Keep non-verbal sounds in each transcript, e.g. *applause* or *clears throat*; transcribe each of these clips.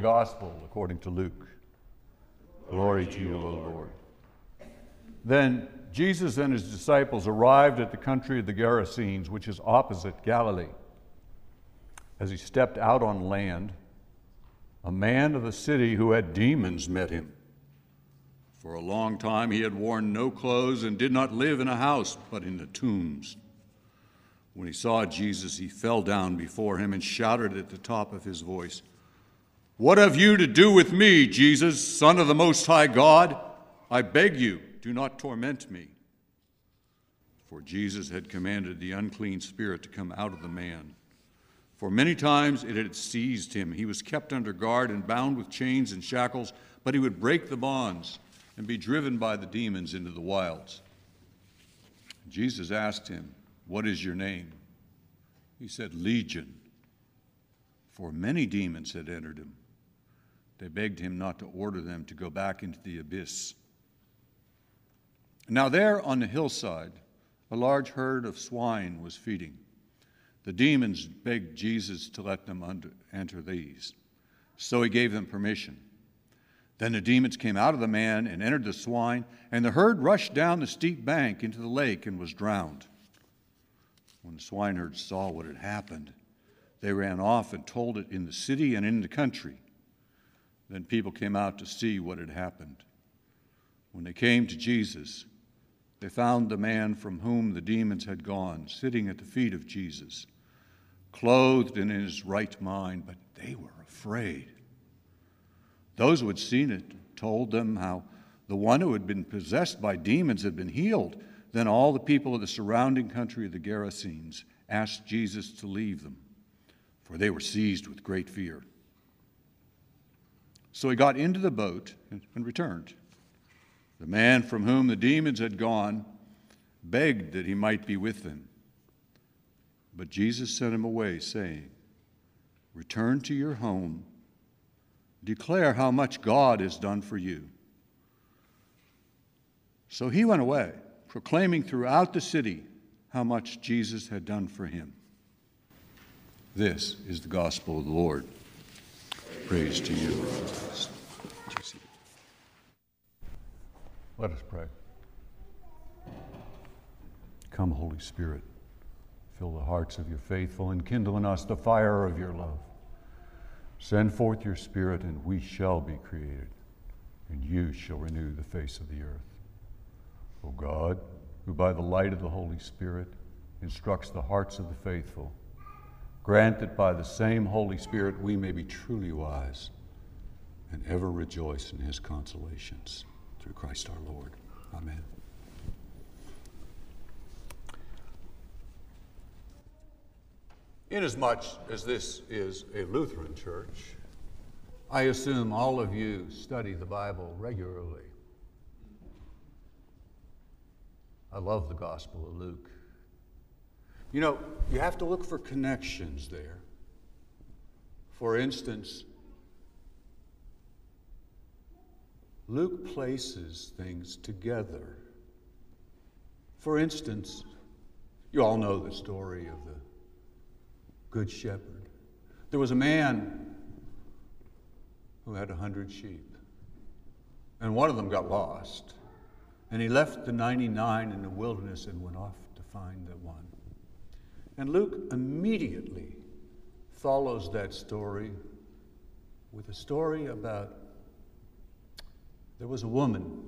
Holy Gospel according to Luke. Glory to you, O Lord. Then Jesus and his disciples arrived at the country of the Gerasenes, which is opposite Galilee. As he stepped out on land, a man of the city who had demons met him. For a long time he had worn no clothes and did not live in a house, but in the tombs. When he saw Jesus, he fell down before him and shouted at the top of his voice, What have you to do with me, Jesus, Son of the Most High God? I beg you, do not torment me. For Jesus had commanded the unclean spirit to come out of the man. For many times it had seized him. He was kept under guard and bound with chains and shackles, but he would break the bonds and be driven by the demons into the wilds. Jesus asked him, What is your name? He said, Legion. For many demons had entered him. They begged him not to order them to go back into the abyss. Now, there on the hillside, a large herd of swine was feeding. The demons begged Jesus to let them under, enter these. So he gave them permission. Then the demons came out of the man and entered the swine, and the herd rushed down the steep bank into the lake and was drowned. When the swineherds saw what had happened, they ran off and told it in the city and in the country. Then people came out to see what had happened. When they came to Jesus, they found the man from whom the demons had gone sitting at the feet of Jesus, clothed and in his right mind, but they were afraid. Those who had seen it told them how the one who had been possessed by demons had been healed. Then all the people of the surrounding country of the Gerasenes asked Jesus to leave them, for they were seized with great fear. So he got into the boat and returned. The man from whom the demons had gone begged that he might be with them. But Jesus sent him away, saying, Return to your home Declare how much God has done for you. So he went away, proclaiming throughout the city how much Jesus had done for him. This is the gospel of the Lord. Praise to you. Let us pray. Come, Holy Spirit, fill the hearts of your faithful and kindle in us the fire of your love. Send forth your Spirit, and we shall be created, and you shall renew the face of the earth. O God, who by the light of the Holy Spirit instructs the hearts of the faithful, grant that by the same Holy Spirit we may be truly wise and ever rejoice in his consolations. Through Christ our Lord. Amen. Inasmuch as this is a Lutheran church, I assume all of you study the Bible regularly. I love the Gospel of Luke. You know, you have to look for connections there. For instance, Luke places things together. For instance, you all know the story of the good shepherd. There was a man who had a hundred sheep, and one of them got lost. And he left the 99 in the wilderness and went off to find the one. And Luke immediately follows that story with a story about there was a woman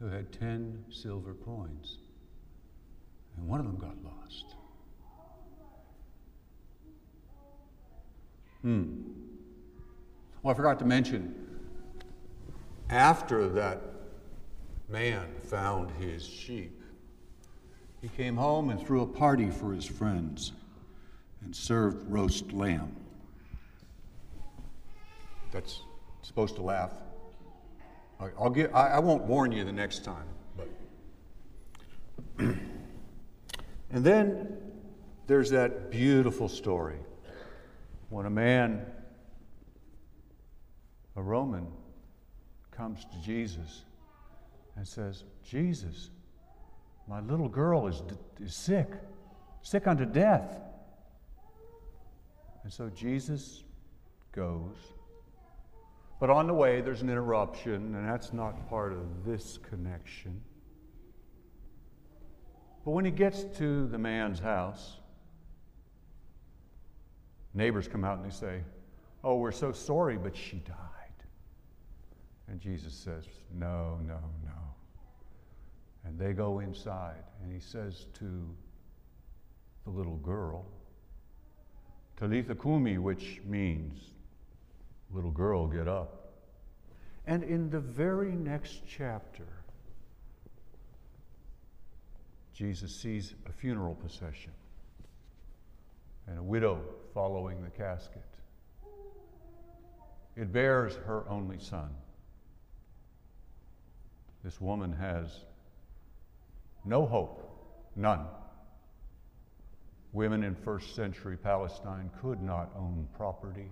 who had 10 silver coins, and one of them got lost. Hmm. Well, I forgot to mention, after that man found his sheep, he came home and threw a party for his friends and served roast lamb. That's supposed to laugh. I'll get, I, I won't warn you the next time, but. *clears throat* and then there's that beautiful story when a man, a Roman, comes to Jesus and says, Jesus, my little girl is, is sick, sick unto death. And so Jesus goes But on the way, there's an interruption, and that's not part of this connection. But when he gets to the man's house, neighbors come out and they say, Oh, we're so sorry, but she died. And Jesus says, No, no, no. And they go inside, and he says to the little girl, Talitha Kumi, which means, little girl, get up. And in the very next chapter, Jesus sees a funeral procession and a widow following the casket. It bears her only son. This woman has no hope, none. Women in first century Palestine could not own property.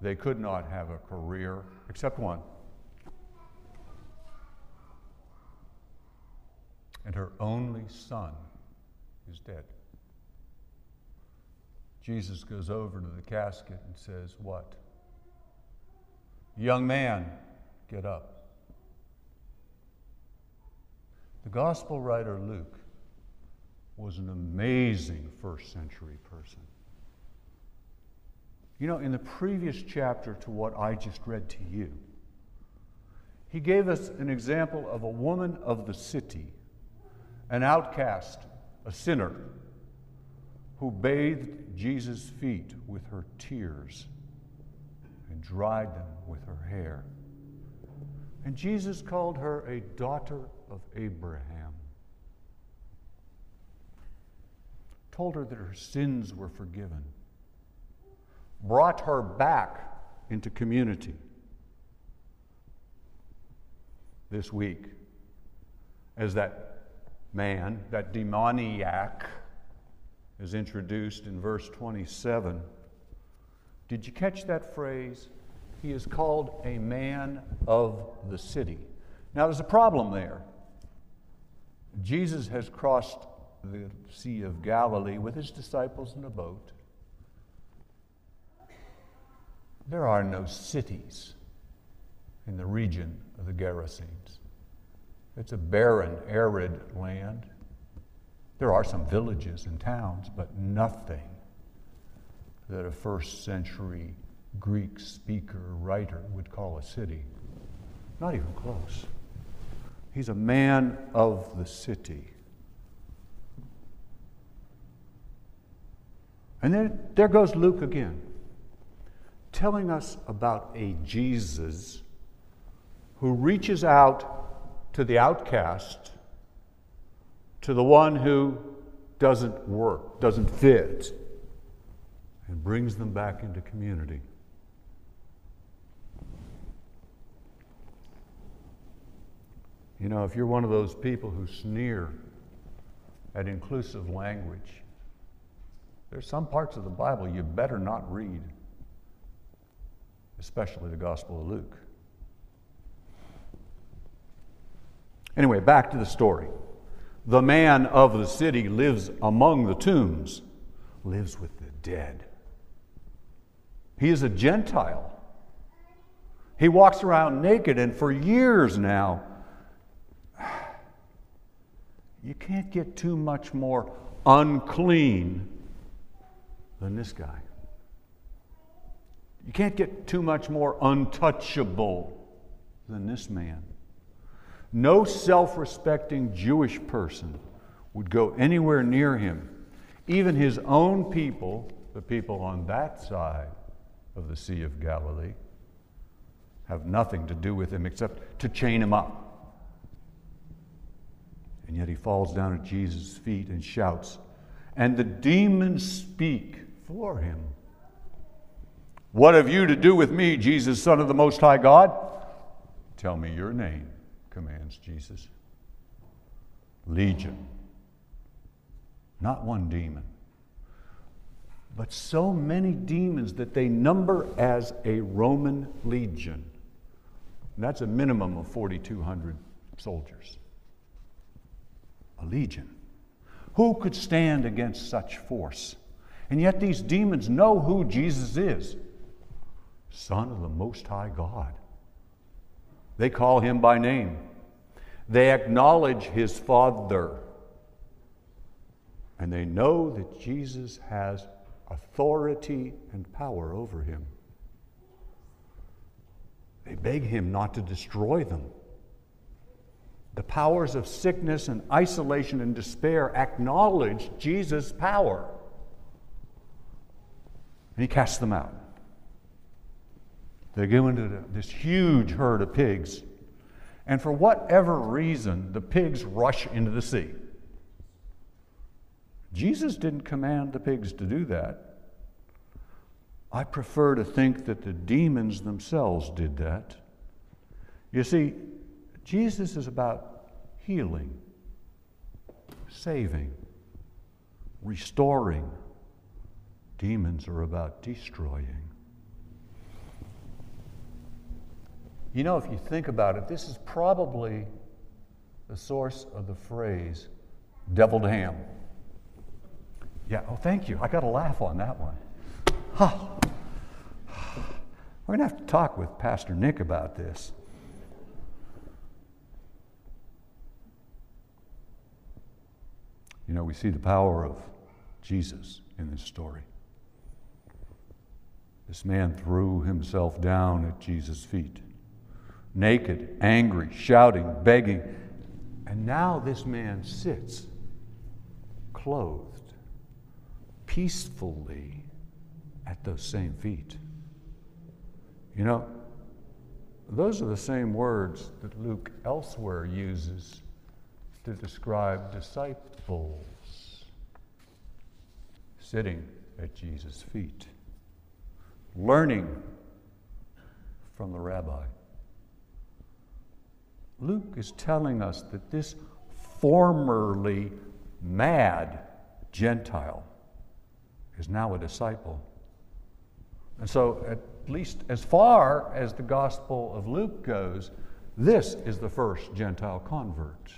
They could not have a career, except one. And her only son is dead. Jesus goes over to the casket and says, What? Young man, get up. The gospel writer Luke was an amazing first century person. You know, in the previous chapter to what I just read to you, he gave us an example of a woman of the city, an outcast, a sinner, who bathed Jesus' feet with her tears and dried them with her hair. And Jesus called her a daughter of Abraham. Told her that her sins were forgiven. Brought her back into community. This week, as that man, that demoniac, is introduced in verse 27, did you catch that phrase? He is called a man of the city. Now, there's a problem there. Jesus has crossed the Sea of Galilee with his disciples in a boat. There are no cities in the region of the Gerasenes. It's a barren, arid land. There are some villages and towns, but nothing that a first century Greek speaker, writer would call a city. Not even close. He's a man of the city. And then there goes Luke again, telling us about a Jesus who reaches out to the outcast, to the one who doesn't work, doesn't fit, and brings them back into community. You know, if you're one of those people who sneer at inclusive language, there's some parts of the Bible you better not read, especially the Gospel of Luke. Anyway, back to the story. The man of the city lives among the tombs, lives with the dead. He is a Gentile. He walks around naked, and for years now, you can't get too much more unclean than this guy. You can't get too much more untouchable than this man. No self respecting Jewish person would go anywhere near him. Even his own people, the people on that side of the Sea of Galilee, have nothing to do with him except to chain him up. And yet he falls down at Jesus' feet and shouts, and the demons speak for him. What have you to do with me, Jesus, Son of the Most High God? Tell me your name, commands Jesus. Legion. Not one demon, but so many demons that they number as a Roman legion. And that's a minimum of 4,200 soldiers a legion. Who could stand against such force? And yet these demons know who Jesus is. Son of the Most High God. They call him by name. They acknowledge his Father. And they know that Jesus has authority and power over him. They beg him not to destroy them. The powers of sickness and isolation and despair acknowledge Jesus' power. And he casts them out. They go into this huge herd of pigs. And for whatever reason, the pigs rush into the sea. Jesus didn't command the pigs to do that. I prefer to think that the demons themselves did that. You see, Jesus is about healing, saving, restoring. Demons are about destroying. You know, if you think about it, this is probably the source of the phrase deviled ham. Yeah, oh, thank you. I got a laugh on that one. Huh. We're going to have to talk with Pastor Nick about this. You know, we see the power of Jesus in this story. This man threw himself down at Jesus' feet, naked, angry, shouting, begging. And now this man sits, clothed, peacefully at those same feet. You know, those are the same words that Luke elsewhere uses to describe disciples sitting at Jesus' feet, learning from the rabbi. Luke is telling us that this formerly mad Gentile is now a disciple. And so, at least as far as the Gospel of Luke goes, this is the first Gentile convert.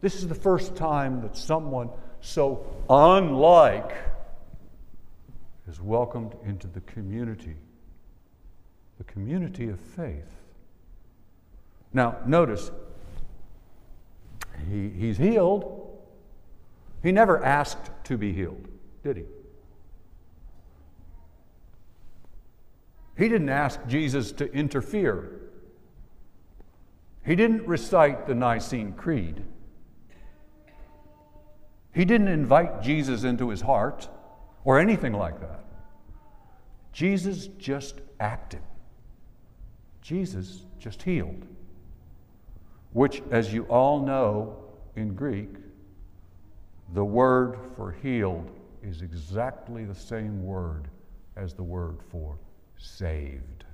This is the first time that someone so unlike is welcomed into the community, the community of faith. Now, notice, he, he's healed. He never asked to be healed, did he? He didn't ask Jesus to interfere. He didn't recite the Nicene Creed. He didn't invite Jesus into his heart or anything like that. Jesus just acted. Jesus just healed. Which, as you all know in Greek, the word for healed is exactly the same word as the word for saved.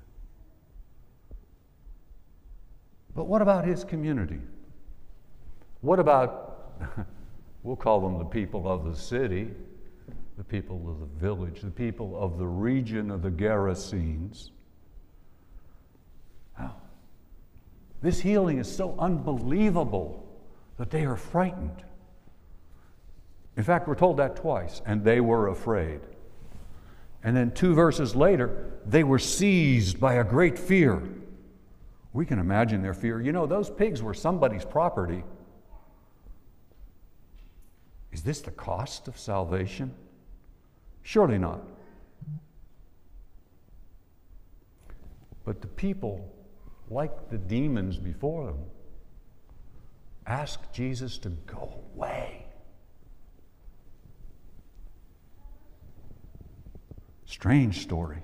But what about his community? What about *laughs* We'll call them the people of the city, the people of the village, the people of the region of the Gerasenes. Wow. This healing is so unbelievable that they are frightened. In fact, we're told that twice, and they were afraid. And then two verses later, they were seized by a great fear. We can imagine their fear. You know, those pigs were somebody's property. Is this the cost of salvation? Surely not. But the people, like the demons before them, ask Jesus to go away. Strange story.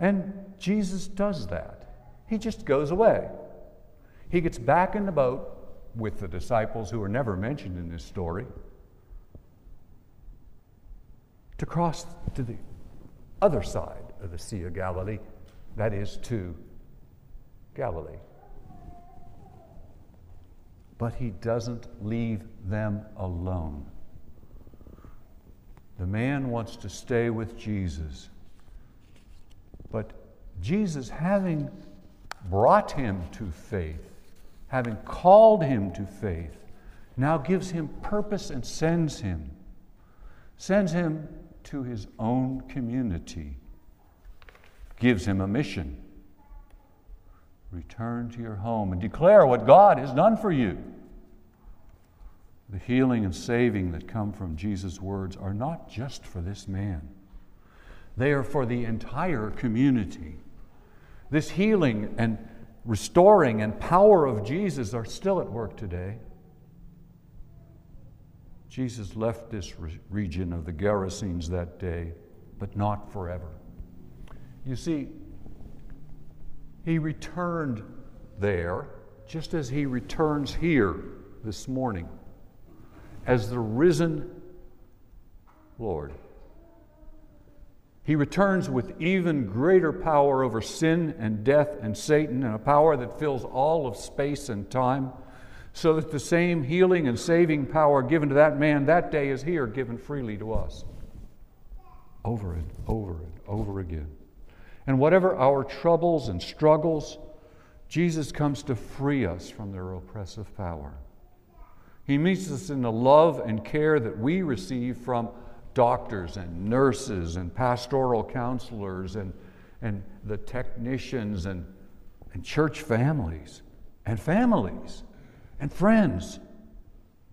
And Jesus does that. He just goes away. He gets back in the boat with the disciples who are never mentioned in this story to cross to the other side of the Sea of Galilee, that is, to Galilee. But he doesn't leave them alone. The man wants to stay with Jesus. But Jesus, having brought him to faith, having called him to faith, now gives him purpose and sends him. Sends him to his own community, gives him a mission. Return to your home and declare what God has done for you. The healing and saving that come from Jesus' words are not just for this man, they are for the entire community. This healing and restoring and power of Jesus are still at work today. Jesus left this re- region of the Gerasenes that day, but not forever. You see, he returned there just as he returns here this morning as the risen Lord. He returns with even greater power over sin and death and Satan, and a power that fills all of space and time, so that the same healing and saving power given to that man that day is here, given freely to us. Over and over and over again. And whatever our troubles and struggles, Jesus comes to free us from their oppressive power. He meets us in the love and care that we receive from doctors and nurses and pastoral counselors and, and the technicians and, and church families and families and friends.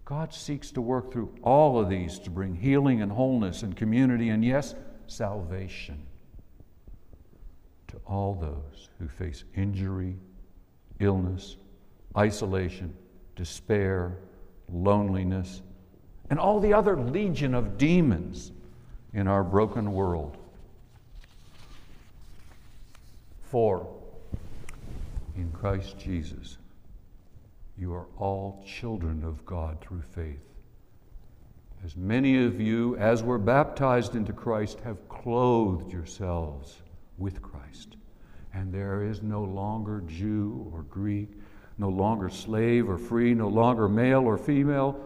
God seeks to work through all of these to bring healing and wholeness and community and, yes, salvation to all those who face injury, illness, isolation, despair, loneliness, and all the other legion of demons in our broken world. For in Christ Jesus, you are all children of God through faith. As many of you, as were baptized into Christ, have clothed yourselves with Christ. And there is no longer Jew or Greek, no longer slave or free, no longer male or female,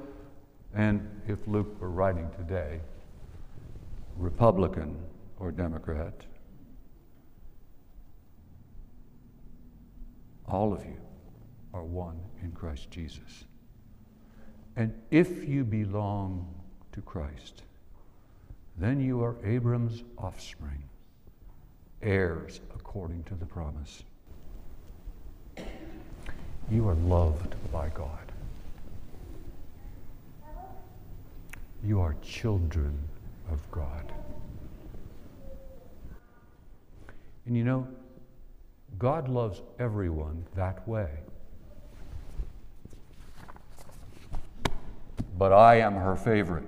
and if Luke were writing today, Republican or Democrat. All of you are one in Christ Jesus. And if you belong to Christ, then you are Abram's offspring, heirs according to the promise. You are loved by God. You are children of God. And you know, God loves everyone that way. But I am her favorite.